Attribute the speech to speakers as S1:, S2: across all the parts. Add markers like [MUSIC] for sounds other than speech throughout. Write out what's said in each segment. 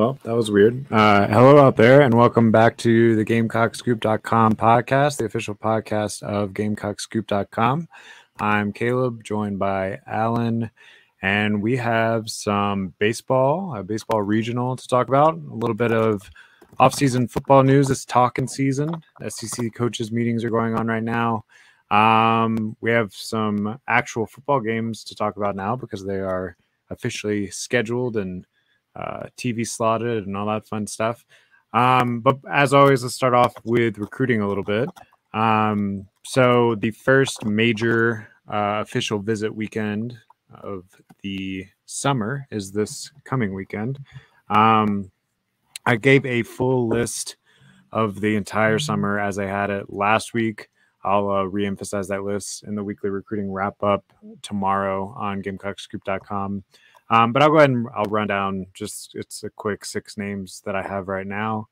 S1: Well, that was weird. Uh, hello out there, and welcome back to the GamecockScoop.com podcast, the official podcast of GamecockScoop.com. I'm Caleb, joined by Alan, and we have some baseball, a baseball regional to talk about, a little bit of off-season football news. It's talking season. SEC coaches meetings are going on right now. Um, we have some actual football games to talk about now because they are officially scheduled and uh, TV slotted and all that fun stuff. Um, but as always, let's start off with recruiting a little bit. Um, so the first major uh, official visit weekend of the summer is this coming weekend. Um, I gave a full list of the entire summer as I had it last week. I'll uh, reemphasize that list in the weekly recruiting wrap up tomorrow on GamecockScoop.com. Um, but I'll go ahead and I'll run down just it's a quick six names that I have right now.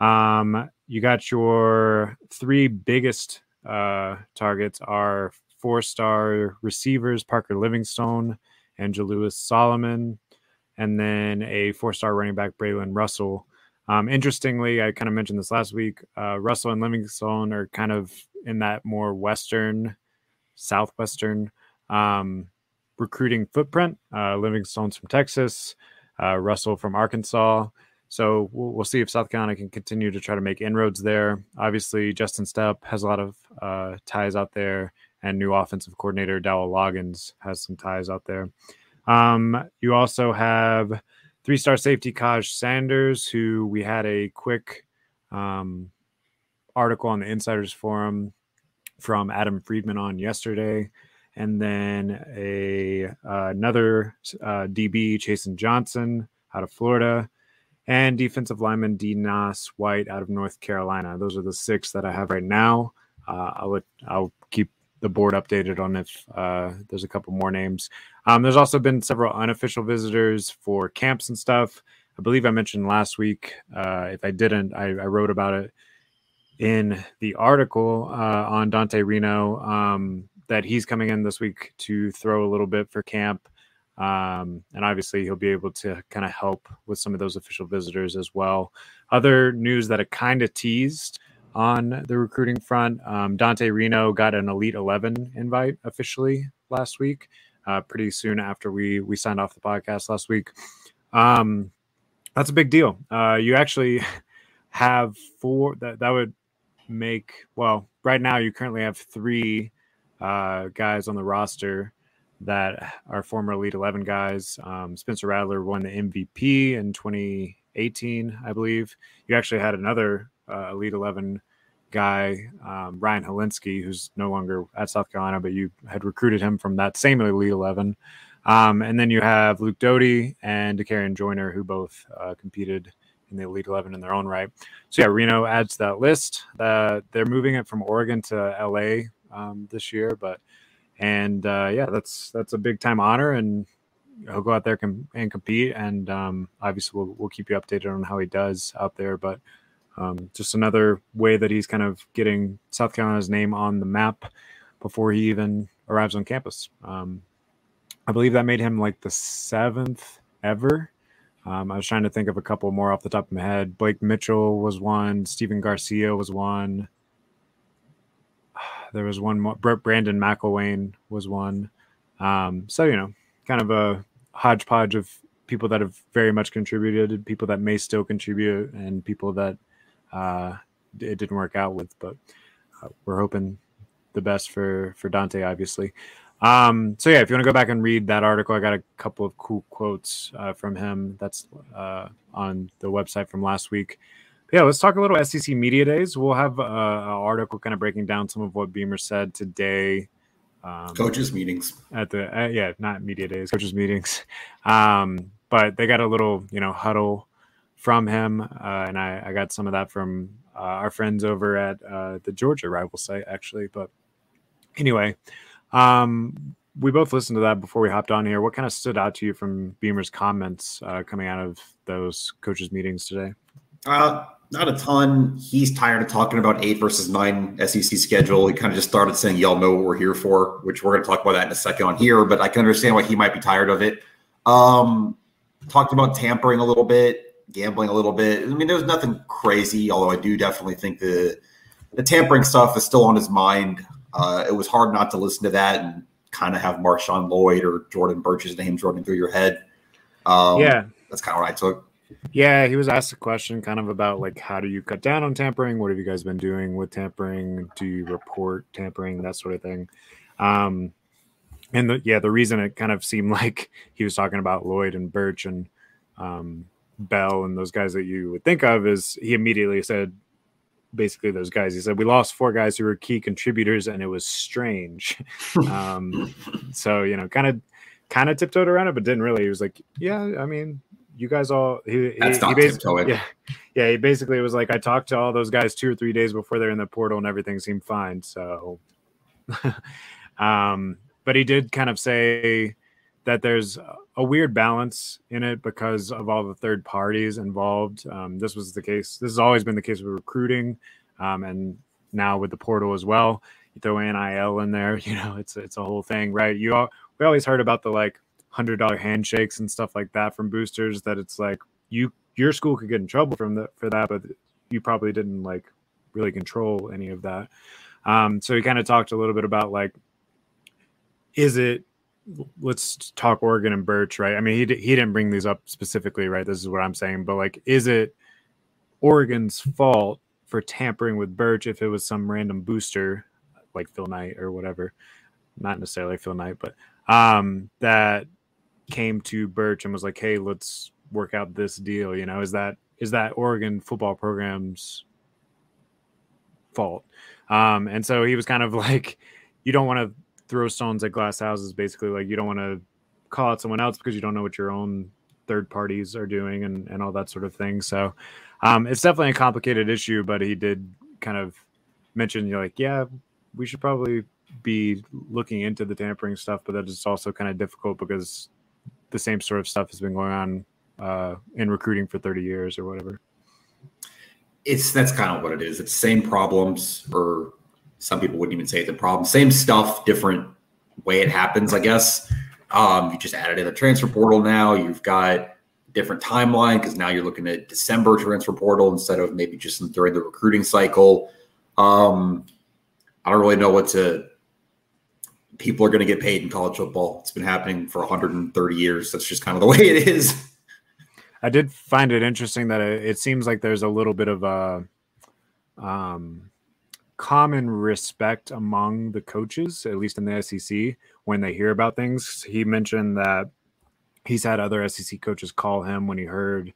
S1: Um, you got your three biggest uh, targets are four star receivers Parker Livingstone and Jalewis Solomon, and then a four star running back Braylon Russell. Um, interestingly, I kind of mentioned this last week. Uh, Russell and Livingstone are kind of in that more western, southwestern um, recruiting footprint. Uh, Livingstone's from Texas, uh, Russell from Arkansas. So we'll, we'll, see if South Carolina can continue to try to make inroads there. Obviously, Justin Stepp has a lot of uh, ties out there, and new offensive coordinator Dowell Loggins has some ties out there. Um, you also have three-star safety Kaj Sanders, who we had a quick um, article on the Insiders Forum from Adam Friedman on yesterday and then a uh, another uh, DB, Chasen Johnson out of Florida, and defensive lineman Nas White out of North Carolina. Those are the six that I have right now. Uh, I'll I'll keep the board updated on if uh, there's a couple more names. Um, there's also been several unofficial visitors for camps and stuff. I believe I mentioned last week. Uh, if I didn't, I, I, wrote about it in the article uh, on Dante Reno. Um, that he's coming in this week to throw a little bit for camp. Um, and obviously, he'll be able to kind of help with some of those official visitors as well. Other news that I kind of teased on the recruiting front um, Dante Reno got an Elite 11 invite officially last week, uh, pretty soon after we, we signed off the podcast last week. Um, that's a big deal. Uh, you actually [LAUGHS] have four that, that would make, well, right now you currently have three uh, guys on the roster that are former Elite 11 guys. Um, Spencer Rattler won the MVP in 2018, I believe. You actually had another uh, Elite 11 guy, um, Ryan Hilinski, who's no longer at South Carolina, but you had recruited him from that same Elite 11. Um, and then you have Luke Doty and Dakereon Joyner, who both uh, competed in the Elite 11 in their own right. So, yeah, Reno adds to that list. Uh, they're moving it from Oregon to LA um, this year. But and uh, yeah, that's that's a big time honor, and he'll go out there com- and compete. And um, obviously, we'll we'll keep you updated on how he does out there. But um, just another way that he's kind of getting South Carolina's name on the map before he even arrives on campus. Um, I believe that made him like the seventh ever. Um, I was trying to think of a couple more off the top of my head. Blake Mitchell was one. Stephen Garcia was one. There was one more. Brandon McIlwain was one. Um, so you know, kind of a hodgepodge of people that have very much contributed, people that may still contribute, and people that uh, it didn't work out with. But uh, we're hoping the best for for Dante, obviously. Um, so yeah, if you want to go back and read that article, I got a couple of cool quotes uh, from him. That's uh, on the website from last week yeah, let's talk a little SEC Media Days. We'll have uh, an article kind of breaking down some of what Beamer said today.
S2: Um, coaches meetings
S1: at the uh, yeah, not media days, coaches meetings. [LAUGHS] Um, but they got a little you know huddle from him, uh, and I, I, got some of that from uh, our friends over at uh, the Georgia rival site actually. But anyway, um, we both listened to that before we hopped on here. What kind of stood out to you from Beamer's comments uh, coming out of those coaches meetings today?
S2: Uh, not a ton. He's tired of talking about eight versus nine SEC schedule. He kind of just started saying, "Y'all know what we're here for," which we're going to talk about that in a second on here. But I can understand why he might be tired of it. Um, talked about tampering a little bit. gambling a little bit. I mean, there was nothing crazy, although I do definitely think the the tampering stuff is still on his mind. Uh, it was hard not to listen to that and kind of have Marshawn Lloyd or Jordan Burch's names running through your head. Um,
S1: yeah,
S2: that's kind of what I took.
S1: Yeah, he was asked a question kind of about like how do you cut down on tampering? What have you guys been doing with tampering? Do you report tampering? That sort of thing. Um, and the, yeah, the reason it kind of seemed [LAUGHS] like he was talking about Lloyd and Burch and um, Bell and those guys that you would think of is he immediately said basically those guys. He said we lost four guys who were key contributors, and it was strange. [LAUGHS] um, so you know, kind of kind of tiptoed around it, but didn't really. He was like, yeah, I mean, you guys all. He,
S2: That's
S1: he,
S2: not
S1: he basically,
S2: tiptoeing.
S1: yeah, yeah. He basically was like, I talked to all those guys two or three days before they're in the portal, and everything seemed fine. So, [LAUGHS] um, but he did kind of say that there's a weird balance in it because of all the third parties involved. Um, this was the case. This has always been the case with recruiting, um, and now with the portal as well. You throw NIL in there, [LAUGHS] you know, it's it's a whole thing, right? You all, we always heard about the like hundred dollar handshakes and stuff like that from boosters. That it's like you your school could get in trouble from the for that, but you probably didn't like really control any of that. Um, so he kind of talked a little bit about like, is it let's talk Oregon and Burch, right? I mean, he he didn't bring these up specifically, right? This is what I'm saying, but like, is it Oregon's fault for tampering with Burch if it was some random booster like Phil Knight or whatever? Not necessarily Phil Knight, but um, that came to Burch and was like, "Hey, let's work out this deal." You know, is that is that Oregon football program's fault? Um, and so he was kind of [LAUGHS] like, "You don't want to." throw stones at glass houses basically like you don't want to call out someone else because you don't know what your own third parties are doing and, and all that sort of thing so um, it's definitely a complicated issue but he did kind of mention you're like yeah we should probably be looking into the tampering stuff but that is also kind of difficult because the same sort of stuff has been going on uh, in recruiting for 30 years or whatever
S2: It's that's kind of what it is. It's same problems, or some people wouldn't even say it's a problem. Same stuff, different way it happens, I guess. Um, you just added in the transfer portal now. You've got different timeline because now you're looking at December transfer portal instead of maybe just during the recruiting cycle. Um, I don't really know what to. People are going to get paid in college football. It's been happening for 130 years. That's just kind of the [LAUGHS] way it is.
S1: I did find it interesting that it, seems like there's a little bit of a um, common respect among the coaches, at least in the SEC, when they hear about things. He mentioned that he's had other SEC coaches call him when he heard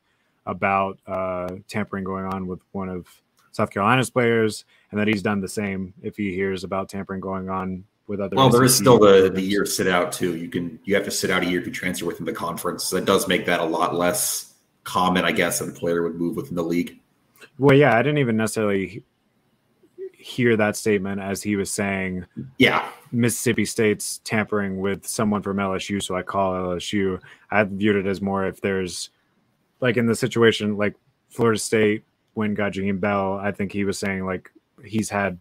S1: about uh, tampering going on with one of South Carolina's players, and that he's done the same if he hears about tampering going on with other.
S2: Well, there is still the the year sit out too. You can you have to sit out a year to transfer within the conference. So that does make that a lot less common, I guess, that a player would move within the league.
S1: Well, yeah, I didn't even necessarily hear that statement as he was saying
S2: Yeah,
S1: Mississippi State's tampering with someone from LSU, so I call LSU. I viewed it as more if there's like in the situation like Florida State when got Jaheim Bell, I think he was saying like he's had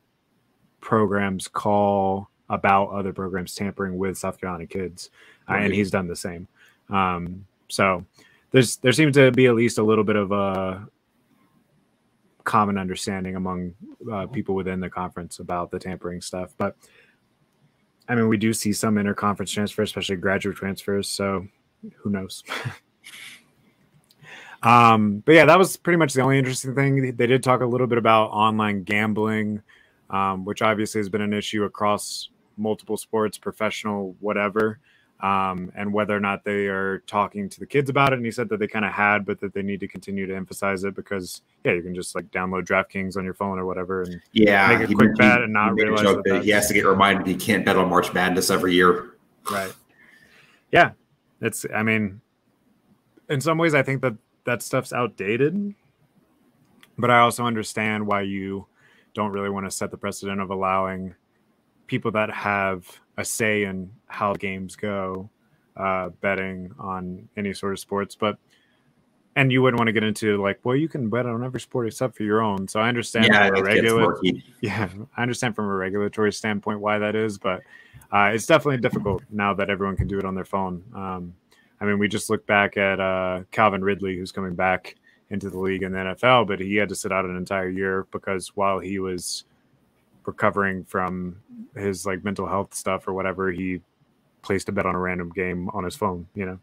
S1: programs call about other programs tampering with South Carolina kids, uh, and he's done the same. Um, so there's there seems to be at least a little bit of a common understanding among uh, people within the conference about the tampering stuff. But I mean, we do see some interconference transfers, especially graduate transfers. So who knows? [LAUGHS] um, but yeah, that was pretty much the only interesting thing. They did talk a little bit about online gambling, um, which obviously has been an issue across multiple sports, professional, whatever um, and whether or not they are talking to the kids about it. And he said that they kind of had, but that they need to continue to emphasize it because, yeah, you can just like download DraftKings on your phone or whatever. And
S2: yeah.
S1: Make a
S2: he
S1: quick
S2: mentioned-
S1: bet and not
S2: he
S1: realize that
S2: that he has to get reminded he can't bet on March Madness every year.
S1: right, yeah, it's. I mean, in some ways, I think that that stuff's outdated, but I also understand why you don't really want to set the precedent of allowing people that have a say in how games go uh, betting on any sort of sports. But and you wouldn't want to get into like, well, you can bet on every sport except for your own. So I understand
S2: Yeah,
S1: from a regular, [LAUGHS] yeah, I understand from a regulatory standpoint why that is, but uh, it's definitely difficult now that everyone can do it on their phone. Um, I mean, we just look back at uh, Calvin Ridley, who's coming back into the league in the NFL, but he had to sit out an entire year because while he was recovering from his like mental health stuff or whatever, he placed a bet on a random game on his phone, you know.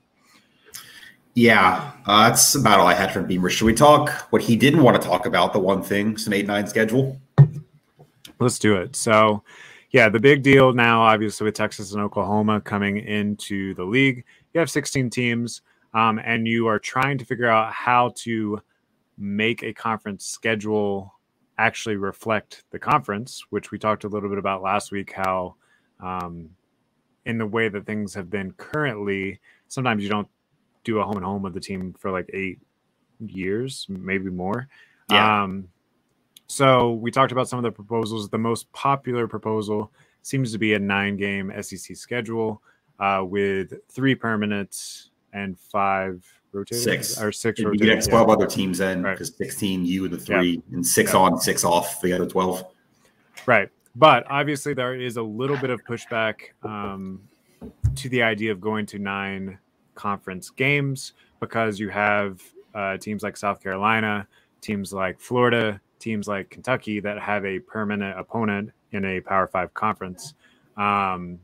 S2: Yeah, uh, that's about all I had from Beamer. Should we talk what he didn't want to talk about? The one thing, some eight nine schedule.
S1: Let's do it. So, yeah, the big deal now, obviously, with Texas and Oklahoma coming into the league, you have 16 teams, um, and you are trying to figure out how to make a conference schedule actually reflect the conference, which we talked a little bit about last week. How, um, in the way that things have been currently, sometimes you don't do a home and home with the team for like eight years, maybe more. Yeah. Um, so we talked about some of the proposals. The most popular proposal seems to be a nine-game SEC schedule uh, with three permanents and five
S2: six
S1: or six.
S2: You get twelve yeah. other teams in because right. sixteen you and the three yep. and six yep. on, six off the other twelve.
S1: Right, but obviously there is a little bit of pushback um, to the idea of going to nine conference games because you have uh, teams like South Carolina, teams like Florida, teams like Kentucky that have a permanent opponent in a Power Five conference. Um,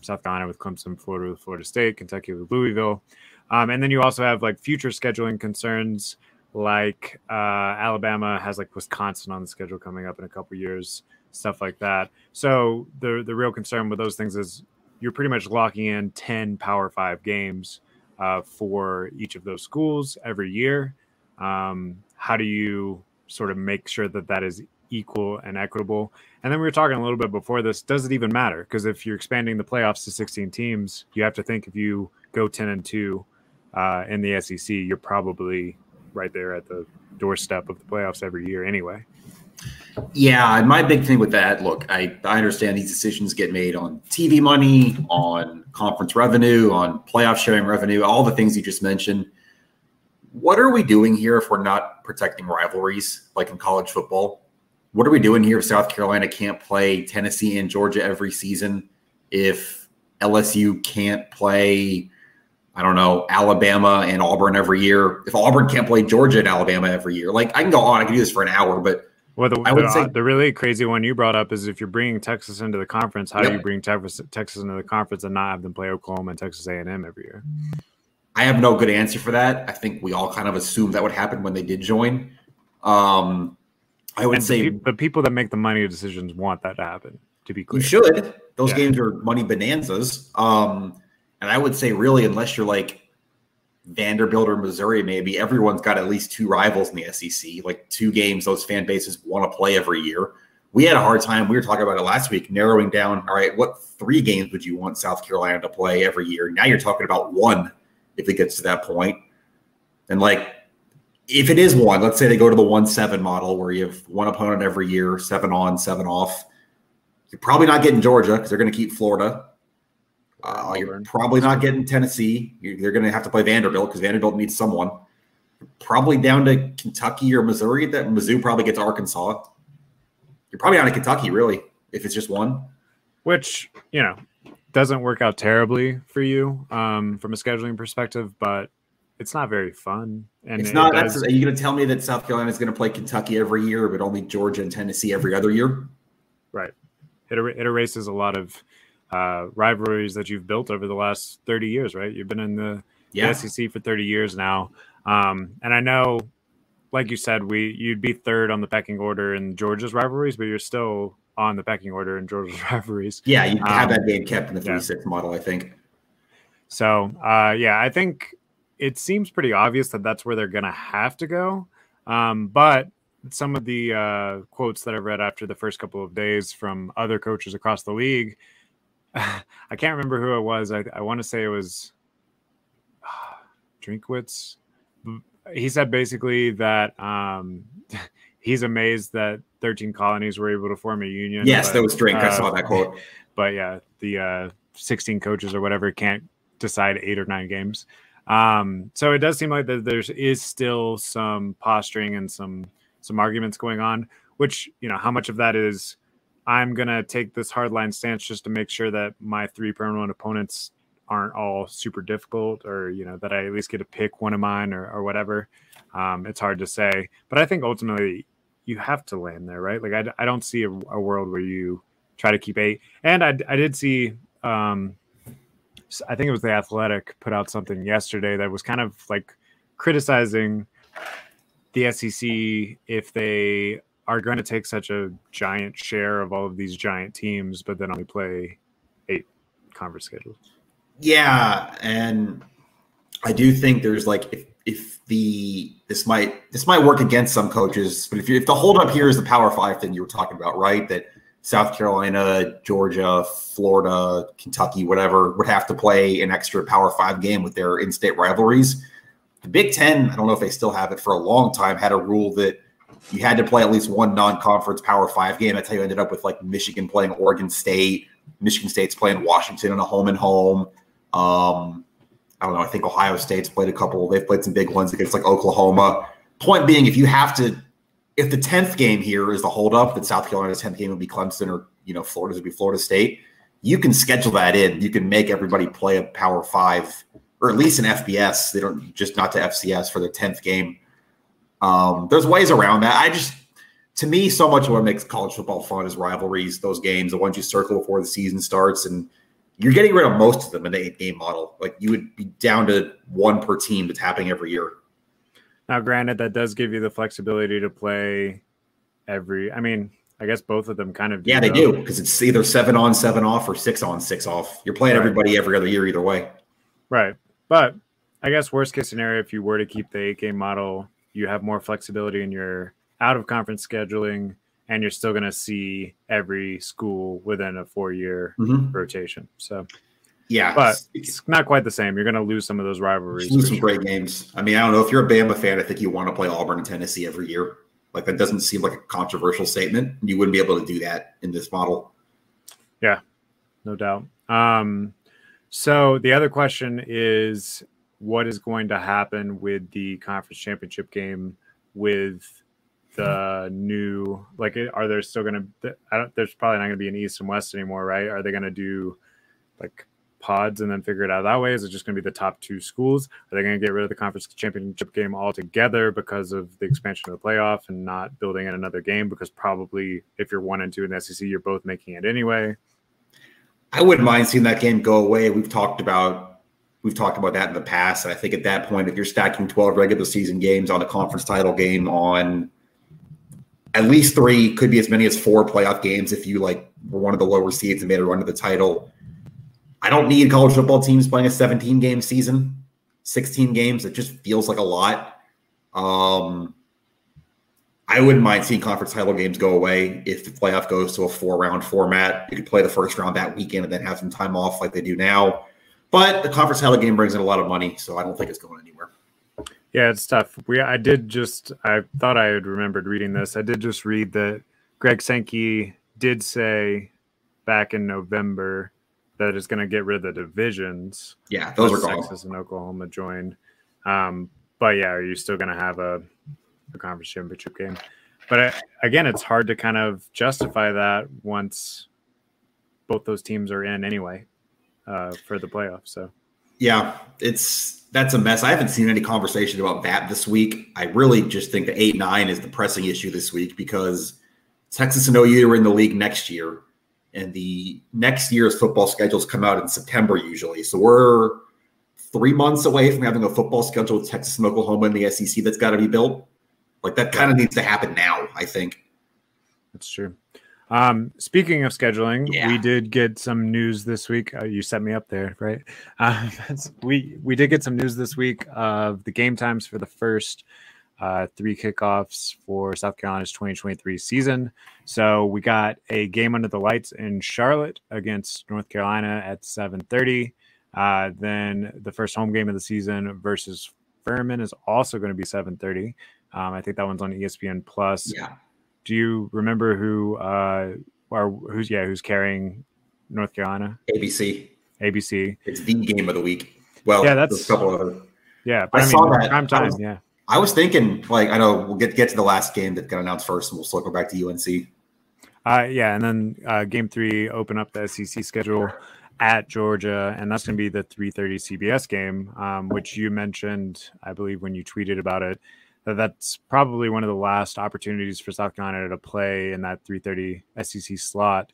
S1: South Carolina with Clemson, Florida with Florida State, Kentucky with Louisville. Um, and then you also have like future scheduling concerns, like uh, Alabama has like Wisconsin on the schedule coming up in a couple years, stuff like that. So the the real concern with those things is you're pretty much locking in ten Power Five games uh, for each of those schools every year. Um, how do you sort of make sure that that is equal and equitable? And then we were talking a little bit before this. Does it even matter? Because if you're expanding the playoffs to 16 teams, you have to think if you go 10 and two uh, in the SEC, you're probably right there at the doorstep of the playoffs every year anyway.
S2: Yeah, my big thing with that, look, I, I understand these decisions get made on TV money, on conference revenue, on playoff sharing revenue, all the things you just mentioned. What are we doing here if we're not protecting rivalries like in college football? What are we doing here if South Carolina can't play Tennessee and Georgia every season? If LSU can't play, I don't know, Alabama and Auburn every year? If Auburn can't play Georgia and Alabama every year? Like, I can go on, I can do this for an hour, but
S1: well, the, I would the, say the really crazy one you brought up is if you're bringing Texas into the conference, how yep. do you bring Texas, Texas into the conference and not have them play Oklahoma and Texas A&M every year?
S2: I have no good answer for that. I think we all kind of assumed that would happen when they did join. Um, I would and say
S1: the, the, people that make the money decisions want that to happen. To be clear,
S2: you should. Those yeah. games are money bonanzas. Um, and I would say, really, unless you're like Vanderbilt or Missouri, maybe everyone's got at least two rivals in the SEC, like two games those fan bases want to play every year. We had a hard time. We were talking about it last week, narrowing down. All right, what three games would you want South Carolina to play every year? Now you're talking about one if it gets to that point. And like, if it is one, let's say they go to the one seven model where you have one opponent every year, seven on, seven off. You're probably not getting Georgia because they're going to keep Florida. Uh, you're probably not getting Tennessee. You're, they're going to have to play Vanderbilt because Vanderbilt needs someone. Probably down to Kentucky or Missouri. That Mizzou probably gets Arkansas. You're probably down to Kentucky, really, if it's just one.
S1: Which you know doesn't work out terribly for you um, from a scheduling perspective, but it's not very fun.
S2: And it's not. It does, are you going to tell me that South Carolina is going to play Kentucky every year, but only Georgia and Tennessee every other year?
S1: Right. It, it erases a lot of uh, rivalries that you've built over the last 30 years, right? You've been in the, yeah. the SEC for 30 years now. Um, and I know, like you said, we you'd be third on the pecking order in Georgia's rivalries, but you're still on the pecking order in Georgia's [LAUGHS] rivalries.
S2: Yeah, you have um, that game kept in the 3 yeah. 6 model, I think.
S1: So, uh, yeah, I think it seems pretty obvious that that's where they're going to have to go. Um, but some of the uh, quotes that I've read after the first couple of days from other coaches across the league I can't remember who it was. I, I want to say it was uh, [SIGHS] Drinkwitz. He said basically that um, [LAUGHS] he's amazed that 13 colonies were able to form a union.
S2: Yes, but, that was Drink. Uh, I saw that quote. [LAUGHS]
S1: But yeah, the uh, 16 coaches or whatever can't decide eight or nine games. Um, so it does seem like that there is still some posturing and some some arguments going on. Which you know, how much of that is I'm gonna take this hardline stance just to make sure that my three permanent opponents aren't all super difficult or you know that I at least get to pick one of mine or, or whatever. Um, it's hard to say, but I think ultimately you have to land there, right? Like I, I don't see a, a world where you try to keep eight. And I, I did see, um, I think it was the Athletic put out something yesterday that was kind of like criticizing the SEC if they are going to take such a giant share of all of these giant teams, but then only play eight conference schedules.
S2: Yeah, and I do think there's like if if the this might this might work against some coaches, but if you if the holdup here is the Power Five thing you were talking about, right? That South Carolina, Georgia, Florida, Kentucky, whatever would have to play an extra Power Five game with their in-state rivalries. The Big Ten, I don't know if they still have it for a long time, had a rule that you had to play at least one non-conference Power Five game. That's how you ended up with like Michigan playing Oregon State, Michigan State's playing Washington in a home and home. Um, I don't know. I think Ohio State's played a couple. They've played some big ones against like Oklahoma. Point being, if you have to, if the tenth game here is the holdup, that South Carolina's tenth game would be Clemson, or you know Florida's would be Florida State. You can schedule that in. You can make everybody play a Power Five, or at least an FBS. They don't just not to FCS for their tenth game. Um, there's ways around that. I just, to me, so much of what makes college football fun is rivalries. Those games, the ones you circle before the season starts, and you're getting rid of most of them in the eight game model. Like you would be down to one per team that's happening every year.
S1: Now, granted, that does give you the flexibility to play every. I mean, I guess both of them kind of.
S2: Do yeah, they though. do because it's either seven on, seven off, or six on, six off. You're playing right. everybody every other year either way.
S1: Right, but I guess worst case scenario, if you were to keep the eight game model, you have more flexibility in your out of conference scheduling and you're still going to see every school within a four year mm-hmm. rotation. So,
S2: yeah,
S1: but it's not quite the same. You're going to lose some of those rivalries.
S2: Lose some sure. great games. I mean, I don't know if you're a Bama fan. I think you want to play Auburn and Tennessee every year. Like that doesn't seem like a controversial statement. You wouldn't be able to do that in this model.
S1: Yeah, no doubt. Um, so the other question is, what is going to happen with the conference championship game with the mm-hmm. new like are there still going to i don't there's probably not going to be an east and west anymore right? Are they going to do like pods and then figure it out that way? Is it just going to be the top two schools? Are they going to get rid of the conference championship game altogether because of the expansion of the playoff and not building in another game? Because probably if you're one and two in the sec you're both making it anyway.
S2: I wouldn't mind seeing that game go away. We've talked about we've talked about that in the past and i think at that point if you're stacking 12 regular season games on a conference title game on at least three, could be as many as four playoff games if you like were one of the lower seeds and made a run to the title. I don't need college football teams playing a 17 game season, 16 games. It just feels like a lot. Um, I wouldn't mind seeing conference title games go away if the playoff goes to a four round format. You could play the first round that weekend and then have some time off like they do now. But the conference title game brings in a lot of money, so I don't think it's going anywhere.
S1: Yeah, it's tough. We I did just I thought I had remembered reading this. I did just read that Greg Sankey did say back in November that it's going to get rid of the divisions.
S2: Yeah, those are
S1: gone. Texas and Oklahoma joined. Um, but yeah, are you still going to have a, a conference championship game? But I, again, it's hard to kind of justify that once both those teams are in anyway uh, for the playoffs. So
S2: yeah, it's that's a mess. I haven't seen any conversation about that this week. I really just think the eight nine is the pressing issue this week because Texas and OU are in the league next year, and the next year's football schedules come out in September usually. So we're three months away from having a football schedule with Texas and Oklahoma in the SEC that's got to be built. Like that kind of needs to happen now. I think
S1: that's true. Um, speaking of scheduling, yeah. we did get some news this week. Uh, you set me up there, right? [LAUGHS] Uh, we we did get some news this week of the game times for the first uh, three kickoffs for South Carolina's 2023 season. So we got a game under the lights in Charlotte against North Carolina at 7:30. Uh, then the first home game of the season versus Furman is also going to be 7:30. Um, I think that one's on ESPN Plus.
S2: Yeah
S1: do you remember who uh or who's yeah who's carrying North Carolina?
S2: ABC.
S1: ABC.
S2: It's the game of the week. Well,
S1: yeah, that's
S2: a couple other.
S1: Yeah, but I, I mean, saw that prime time.
S2: Was,
S1: yeah,
S2: I was thinking like I know we'll get get to the last game that got announced first, and we'll circle back to UNC.
S1: Uh, yeah, and then uh, game three open up the SEC schedule at Georgia, and that's going to be the 3:30 CBS game, um, which you mentioned, I believe, when you tweeted about it. That that's probably one of the last opportunities for South Carolina to play in that 3:30 SEC slot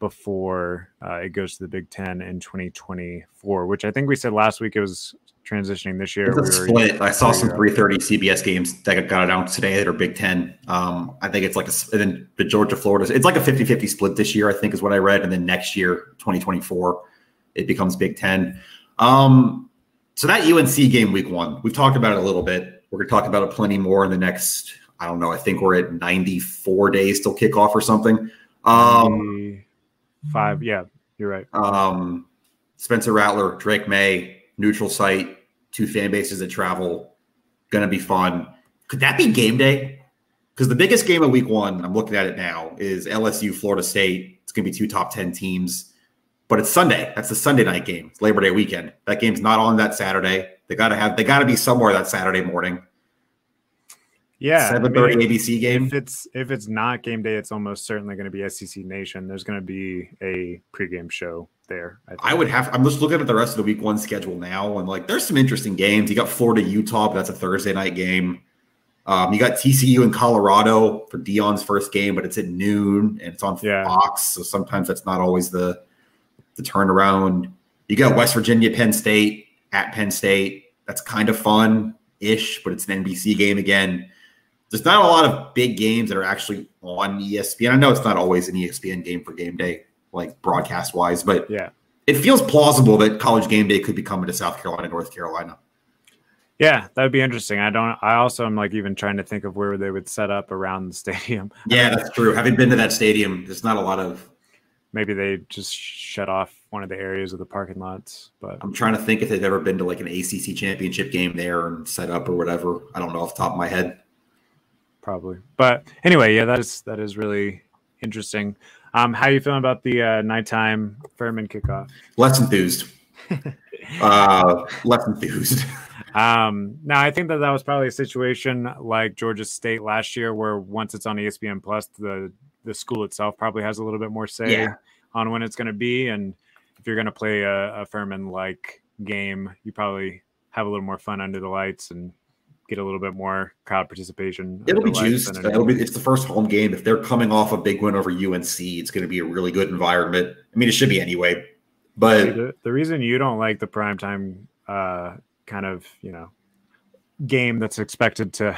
S1: before uh, it goes to the Big Ten in 2024. Which I think we said last week it was transitioning this year.
S2: It's a we split. I saw some 3:30 CBS games that got announced today that are Big Ten. Um, I think it's like a and then the Georgia Florida. It's like a 50-50 split this year. I think is what I read, and then next year, 2024, it becomes Big Ten. Um, so that UNC game, week one, we've talked about it a little bit. We're going to talk about it plenty more in the next. I don't know. I think we're at 94 days till kickoff or something. Um,
S1: Five, yeah, you're right.
S2: Um, Spencer Rattler, Drake Maye, neutral site two fan bases that travel. Going to be fun. Could that be game day? Because the biggest game of week one, I'm looking at it now, is LSU Florida State. It's going to be two top 10 teams, but it's Sunday. That's the Sunday night game. It's Labor Day weekend. That game's not on that Saturday. They got to have, they got to be somewhere that Saturday morning.
S1: Yeah,
S2: seven thirty I mean, ABC game.
S1: If it's if it's not game day, it's almost certainly going to be SEC Nation. There's going to be a pregame show there.
S2: I, I, would have. I'm just looking at the rest of the week one schedule now, and like there's some interesting games. You got Florida Utah, but that's a Thursday night game. Um, you got TCU in Colorado for Deion's first game, but it's at noon and it's on yeah. Fox, so sometimes that's not always the the turnaround. You got West Virginia, Penn State at Penn State. That's kind of fun ish, but it's an NBC game again there's not a lot of big games that are actually on ESPN. I know it's not always an ESPN game for game day, like broadcast wise, but
S1: yeah,
S2: it feels plausible that college game day could be coming to South Carolina, North Carolina.
S1: Yeah, that would be interesting. I don't. I also am like even trying to think of where they would set up around the [LAUGHS] stadium.
S2: Yeah, that's true. Having been to that stadium, there's not a lot of.
S1: Maybe they just shut off one of the areas of the parking lots. But
S2: I'm trying to think if they've ever been to like an ACC championship game there and set up or whatever. I don't know off the top of my head
S1: probably. But anyway, yeah, that is that is really interesting. Um, how are you feeling about the uh, nighttime Furman kickoff?
S2: Less enthused. [LAUGHS] uh, less enthused. [LAUGHS]
S1: Um, now I think that that was probably a situation like Georgia State last year, where once it's on ESPN Plus, the the school itself probably has a little bit more say yeah. on when it's going to be, and you're going to play a, a Furman like game, you probably have a little more fun under the lights and get a little bit more crowd participation.
S2: It'll be juiced. It'll be, it's the first home game. If they're coming off a big win over UNC, it's going to be a really good environment. I mean, it should be anyway. But
S1: the, the reason you don't like the primetime uh, kind of, you know, game that's expected to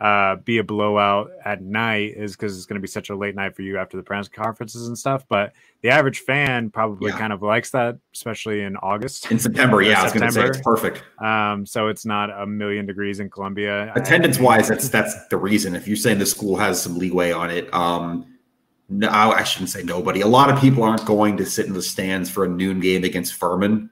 S1: uh, be a blowout at night is because it's going to be such a late night for you after the press conferences and stuff. But the average fan probably yeah. kind of likes that, especially in August.
S2: In September, yeah, September. I was going to say it's perfect.
S1: Um, so it's not a million degrees in Columbia.
S2: Attendance wise, that's that's the reason. If you're saying the school has some leeway on it, um, no, I shouldn't say nobody. A lot of people aren't going to sit in the stands for a noon game against Furman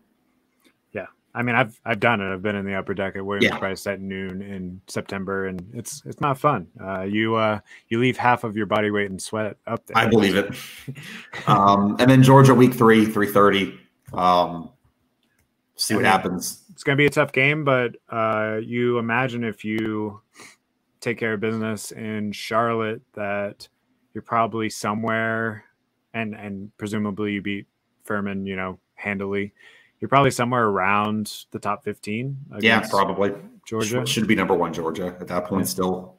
S1: I mean, I've I've done it. I've been in the upper deck at Williams yeah. Brice at noon in September, and it's it's not fun. Uh, you uh, you leave half of your body weight in sweat up there.
S2: I believe it. um, and then Georgia week three, three thirty. Um, see what happens.
S1: It's going to be a tough game, but uh, you imagine if you take care of business in Charlotte, that you're probably somewhere, and and presumably you beat Furman, you know, handily you're probably somewhere around the top 15.
S2: Yeah, probably.
S1: Georgia
S2: should be number one. Georgia at that point yeah. still.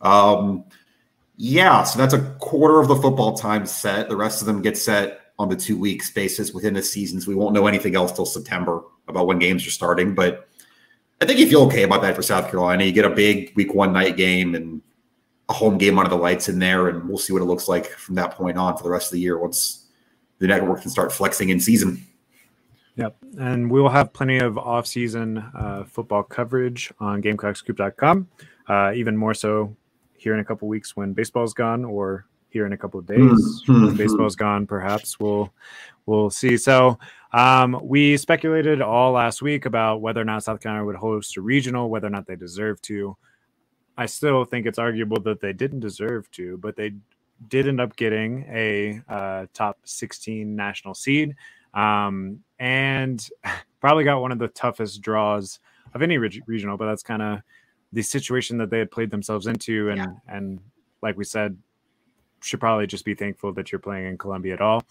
S2: Um, yeah, so that's a quarter of the football time set. The rest of them get set on the two weeks basis within the seasons. We won't know anything else till September about when games are starting, but I think you feel okay about that for South Carolina. You get a big week one night game and a home game under the lights in there, and we'll see what it looks like from that point on for the rest of the year once the network can start flexing in season.
S1: Yep. And we will have plenty of off-season uh, football coverage on GamecockScoop.com. Uh, even more so here in a couple weeks when baseball's gone, or here in a couple of days mm-hmm. when baseball's gone. Perhaps we'll we'll see. So um, we speculated all last week about whether or not South Carolina would host a regional, whether or not they deserve to. I still think it's arguable that they didn't deserve to, but they did end up getting a uh, top 16 national seed um, and [LAUGHS] probably got one of the toughest draws of any reg- regional. But that's kind of the situation that they had played themselves into, and yeah. and like we said, should probably just be thankful that you're playing in Columbia at all.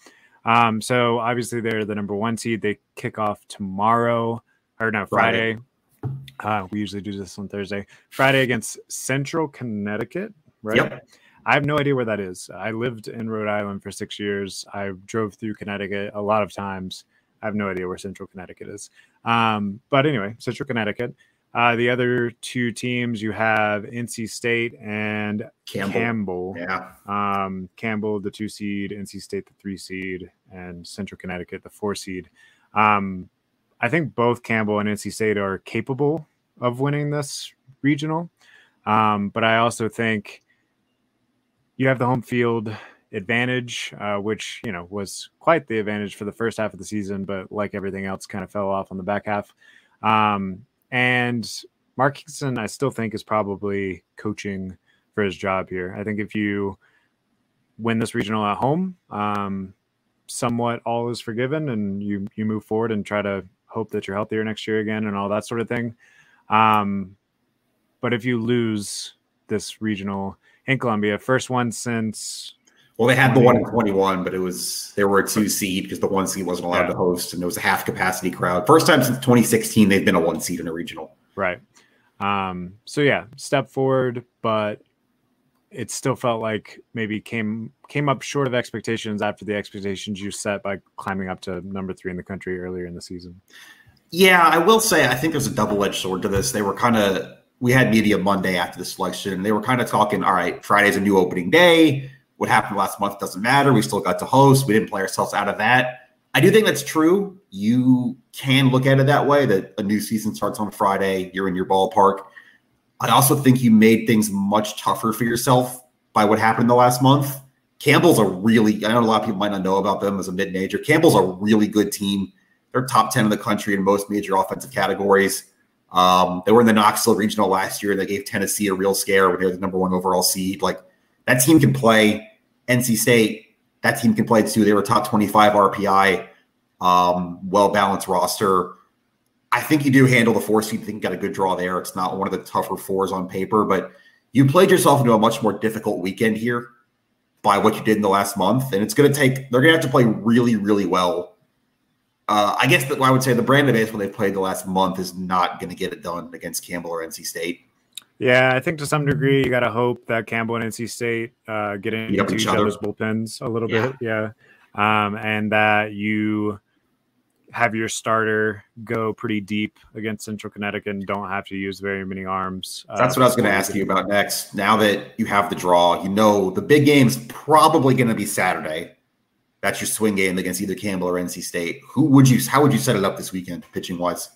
S1: Um, so obviously they're the number one seed. They kick off tomorrow or no Friday. Friday. Uh, we usually do this on Thursday. Friday against Central Connecticut, right?
S2: Yep.
S1: I have no idea where that is. I lived in Rhode Island for six years. I drove through Connecticut a lot of times. I have no idea where Central Connecticut is. Um, but anyway, Central Connecticut. Uh, the other two teams you have NC State and Campbell. Campbell.
S2: Yeah.
S1: Um, Campbell, the two seed, NC State, the three seed, and Central Connecticut, the four seed. Um, I think both Campbell and NC State are capable of winning this regional. Um, but I also think you have the home field advantage, uh, which you know was quite the advantage for the first half of the season, but like everything else, kind of fell off on the back half. Um, and Mark Kingston, I still think, is probably coaching for his job here. I think if you win this regional at home, um, somewhat all is forgiven, and you you move forward and try to hope that you're healthier next year again and all that sort of thing. Um, but if you lose this regional in Columbia, first one since
S2: well, they had the one in 21, but it was they were a two seed because the one seed wasn't allowed yeah. to host, and it was a half capacity crowd. First time since 2016 they've been a one seed in a regional.
S1: Right. Um, so yeah, step forward, but it still felt like maybe came came up short of expectations after the expectations you set by climbing up to number three in the country earlier in the season.
S2: Yeah, I will say I think there's a double edged sword to this. They were kind of we had media Monday after the selection, and they were kind of talking. All right, Friday's a new opening day what happened last month doesn't matter. We still got to host. We didn't play ourselves out of that. I do think that's true. You can look at it that way that a new season starts on Friday. You're in your ballpark. I also think you made things much tougher for yourself by what happened the last month. Campbell's a really, I know a lot of people might not know about them as a mid major. Campbell's a really good team. They're top 10 in the country in most major offensive categories. Um, they were in the Knoxville Regional last year. They gave Tennessee a real scare when they were the number one overall seed. Like that team can play. NC State, that team can play too. They were top 25 RPI, um, well balanced roster. I think you do handle the four seed. I think you got a good draw there. It's not one of the tougher fours on paper, but you played yourself into a much more difficult weekend here by what you did in the last month. And it's going to take, they're going to have to play really, really well. Uh, I guess that I would say the brand of baseball they've played the last month is not going to get it done against Campbell or NC State.
S1: Yeah, I think to some degree you got to hope that Campbell and NC State uh, get into each, each other's bullpens a little yeah. bit. Yeah. Um, and that you have your starter go pretty deep against Central Connecticut and don't have to use very many arms.
S2: Uh, That's what I was going to ask you about next. Now that you have the draw, you know the big game's probably going to be Saturday. That's your swing game against either Campbell or NC State. Who would you? How would you set it up this weekend, pitching wise?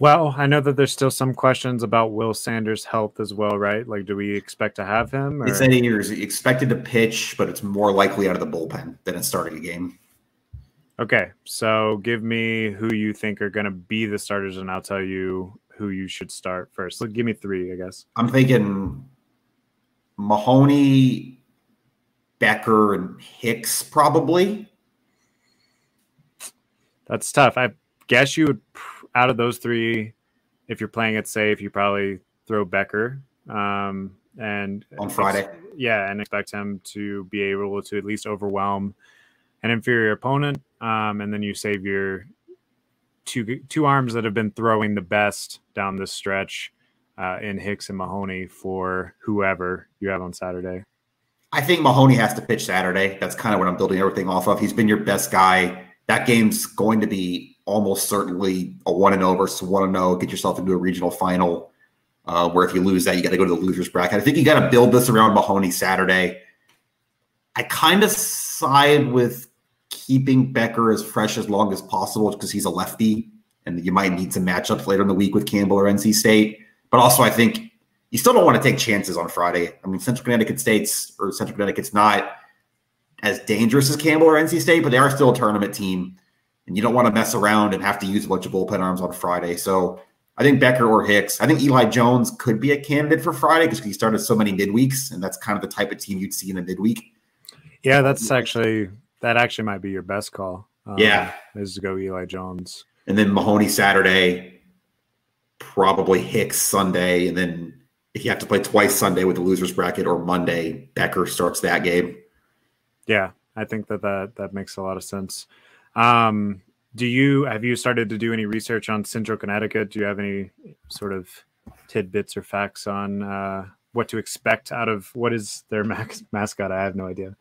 S1: Well, I know that there's still some questions about Will Sanders' health as well, right? Like, do we expect to have him?
S2: Or? It's any years expected to pitch, but it's more likely out of the bullpen than in starting a game.
S1: Okay, so give me who you think are going to be the starters, and I'll tell you who you should start first. So give me three, I guess.
S2: I'm thinking Mahoney, Becker, and Hicks probably.
S1: That's tough. I guess you would out of those three, if you're playing it safe, you probably throw Becker. Um, and
S2: on Friday,
S1: yeah, and expect him to be able to at least overwhelm an inferior opponent. Um, and then you save your two two arms that have been throwing the best down this stretch uh, in Hicks and Mahoney for whoever you have on Saturday.
S2: I think Mahoney has to pitch Saturday. That's kind of what I'm building everything off of. He's been your best guy. That game's going to be almost certainly a one and over. So one and zero, get yourself into a regional final. Uh, where if you lose that, you got to go to the losers bracket. I think you got to build this around Mahoney Saturday. I kind of side with keeping Becker as fresh as long as possible because he's a lefty, and you might need some matchups later in the week with Campbell or NC State. But also, I think you still don't want to take chances on Friday. I mean, Central Connecticut State's or Central Connecticut's not as dangerous as Campbell or NC State, but they are still a tournament team and you don't want to mess around and have to use a bunch of bullpen arms on Friday. So I think Becker or Hicks. I think Eli Jones could be a candidate for Friday because he started so many midweeks, and that's kind of the type of team you'd see in a midweek.
S1: Yeah, that's actually that actually might be your best call.
S2: Um, yeah,
S1: is to go Eli Jones,
S2: and then Mahoney Saturday, probably Hicks Sunday, and then if you have to play twice Sunday with the losers bracket or Monday, Becker starts that game.
S1: Yeah, I think that that that makes a lot of sense. Um, do you have you started to do any research on Central Connecticut? Do you have any sort of tidbits or facts on uh, what to expect out of what is their [LAUGHS] max, mascot? I have no idea.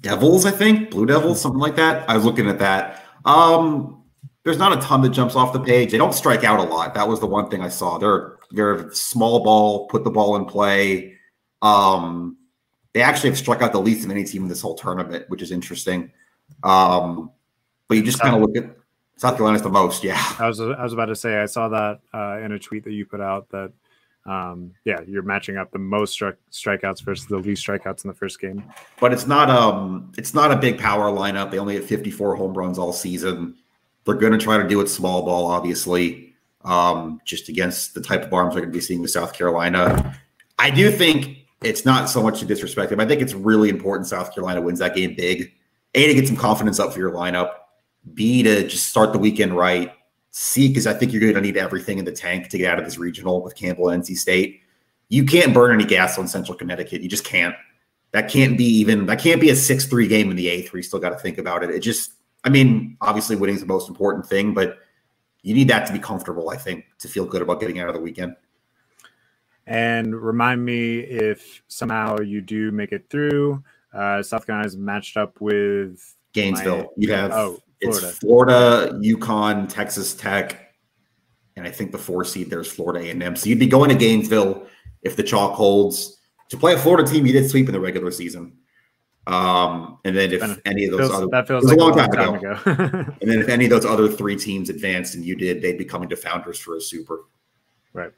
S2: Devils, I think, Blue Devils, something like that. I was looking at that. Um, there's not a ton that jumps off the page. They don't strike out a lot. That was the one thing I saw. They're they're small ball, put the ball in play. Um, they actually have struck out the least of any team in this whole tournament, which is interesting. Um, but you just kind of look at South Carolina's the most, yeah.
S1: I was I was about to say I saw that uh, in a tweet that you put out that um, yeah, you're matching up the most stri- strikeouts versus the least strikeouts in the first game.
S2: But it's not um it's not a big power lineup. They only have 54 home runs all season. They're going to try to do it small ball, obviously, um, just against the type of arms they're going to be seeing with South Carolina. I do think it's not so much to disrespect them. I think it's really important South Carolina wins that game big. A to get some confidence up for your lineup. B to just start the weekend right. C because I think you're going to need everything in the tank to get out of this regional with Campbell and NC State. You can't burn any gas on Central Connecticut. You just can't. That can't be even. That can't be a six-three game in the eighth. Where you still got to think about it. It just. I mean, obviously, winning is the most important thing, but you need that to be comfortable. I think to feel good about getting out of the weekend.
S1: And remind me if somehow you do make it through. Uh, South Carolina's matched up with
S2: Gainesville. Miami. You have oh, Florida. it's Florida, UConn, Texas Tech, and I think the four seed there's Florida A&M. So you'd be going to Gainesville if the chalk holds to play a Florida team you did sweep in the regular season. Um, and then if any of those
S1: feels,
S2: other
S1: that feels like a long, time, time ago,
S2: ago. [LAUGHS] and then if any of those other three teams advanced and you did, they'd be coming to Founders for a super.
S1: Right.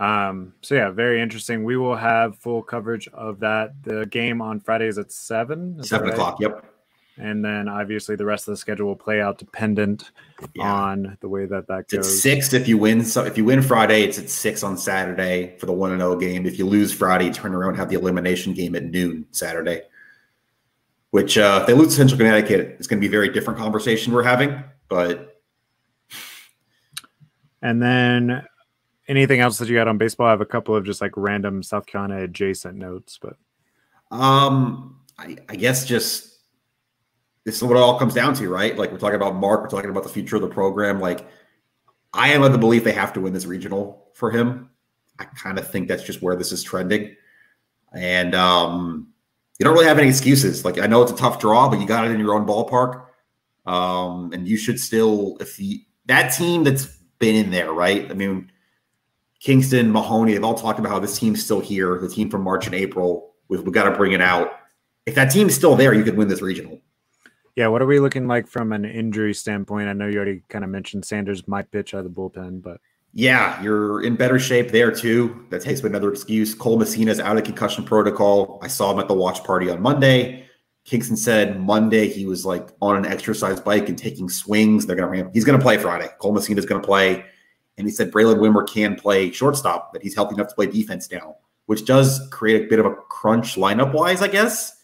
S1: Um, so yeah, very interesting. We will have full coverage of that. The game on Fridays at seven.
S2: Seven right? o'clock. Yep.
S1: And then obviously the rest of the schedule will play out dependent yeah. on the way that that goes.
S2: It's six if you win. So if you win Friday, it's at six on Saturday for the one and zero oh game. If you lose Friday, turn around have the elimination game at noon Saturday. Which uh, if they lose Central Connecticut, it's going to be a very different conversation we're having. But
S1: and then anything else that you got on baseball? I have a couple of just like random South Carolina adjacent notes, but
S2: um, I, I guess just this is what it all comes down to, right? Like we're talking about Mark, we're talking about the future of the program. Like I am of the belief they have to win this regional for him. I kind of think that's just where this is trending. And um, you don't really have any excuses. Like I know it's a tough draw, but you got it in your own ballpark. Um, and you should still, if the that team that's been in there, right? I mean, Kingston, Mahoney, they've all talked about how this team's still here. The team from March and April, we've, we've got to bring it out. If that team's still there, you could win this regional.
S1: Yeah, what are we looking like from an injury standpoint? I know you already kind of mentioned Sanders might pitch out of the bullpen, but
S2: yeah, you're in better shape there too. That takes another excuse. Cole Messina's out of concussion protocol. I saw him at the watch party on Monday. Kingston said Monday he was like on an exercise bike and taking swings. They're gonna ramp. He's gonna play Friday. Cole Messina's gonna play, and he said Braylen Wimmer can play shortstop. That he's healthy enough to play defense now, which does create a bit of a crunch lineup wise, I guess.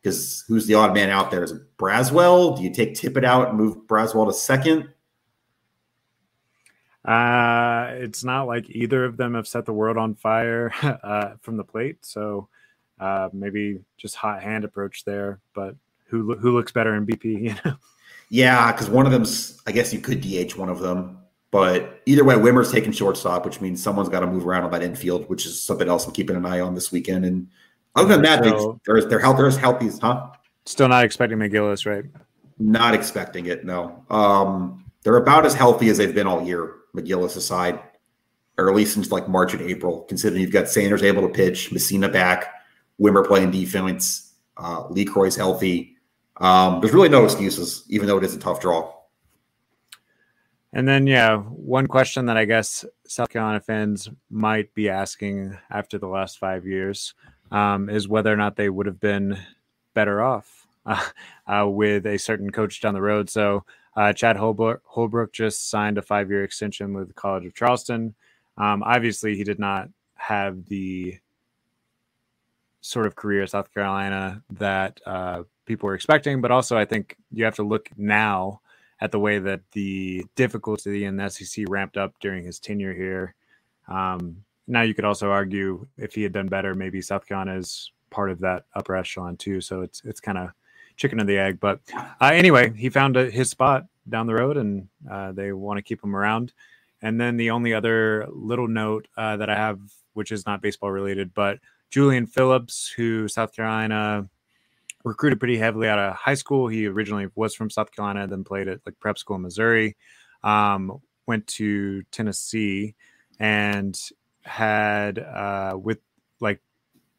S2: Because who's the odd man out there? Is it Braswell? Do you take Tippett out and move Braswell to second?
S1: Uh, it's not like either of them have set the world on fire [LAUGHS] uh, from the plate. So uh, maybe just hot hand approach there. But who who looks better in BP? [LAUGHS] You know.
S2: Yeah, because one of them's. I guess you could DH one of them. But either way, Wimmer's taking shortstop, which means someone's got to move around on that infield, which is something else I'm keeping an eye on this weekend. And other than that, so, they're they're healthy. They're healthy, huh?
S1: Still not expecting McGillis, right?
S2: Not expecting it. No. Um, they're about as healthy as they've been all year. McGillis aside, or at least since like March and April. Considering you've got Sanders able to pitch, Messina back, Wimmer playing defense, uh, LeCroy's healthy. Um, there's really no excuses, even though it is a tough draw.
S1: And then, yeah, one question that I guess South Carolina fans might be asking after the last five years um, is whether or not they would have been better off uh, [LAUGHS] uh, with a certain coach down the road. So uh, Chad Holbrook, Holbrook, just signed a five-year extension with the College of Charleston. Um, obviously, he did not have the sort of career South Carolina that uh, people were expecting, but also I think you have to look now at the way that the difficulty in the SEC ramped up during his tenure here. Um, now you could also argue if he had done better, maybe South Carolina is part of that upper echelon too. So it's it's kind of chicken and the egg. But uh, anyway, he found a, his spot down the road, and uh, they want to keep him around. And then the only other little note uh, that I have, which is not baseball related, but Julian Phillips, who South Carolina recruited pretty heavily out of high school. He originally was from South Carolina, then played at like prep school in Missouri. Um, went to Tennessee and had uh, with like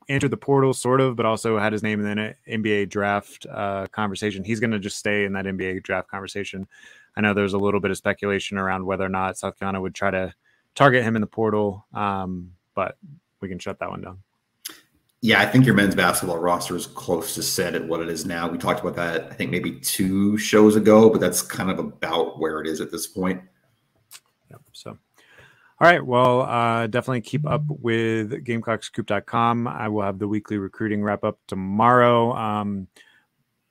S1: entered the portal sort of, but also had his name in the NBA draft uh, conversation. He's going to just stay in that NBA draft conversation. I know there's a little bit of speculation around whether or not South Carolina would try to target him in the portal, um, but we can shut that one down.
S2: Yeah, I think your men's basketball roster is close to set at what it is now. We talked about that, I think maybe two shows ago, but that's kind of about where it is at this point.
S1: Yep. So, all right. Well, uh, definitely keep up with GamecockScoop.com. I will have the weekly recruiting wrap up tomorrow. Um,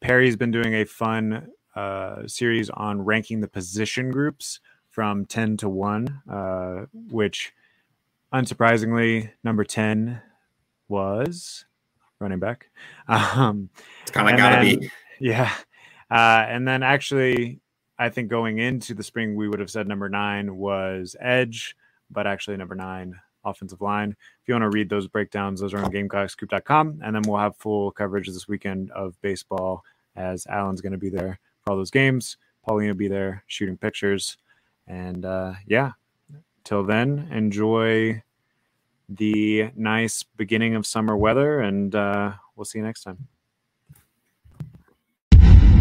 S1: Perry's been doing a fun uh, series on ranking the position groups from 10 to 1, uh, which unsurprisingly, number 10 was running back. [LAUGHS] Um,
S2: it's kind of got to be. [LAUGHS]
S1: Yeah. Uh, and then actually, I think going into the spring, we would have said number nine was edge, but actually number nine, offensive line. If you want to read those breakdowns, those are on gamecockscoop.com. And then we'll have full coverage this weekend of baseball as Alan's going to be there for all those games. Pauline will be there shooting pictures. And uh, yeah, till then, enjoy the nice beginning of summer weather, and uh, we'll see you next time.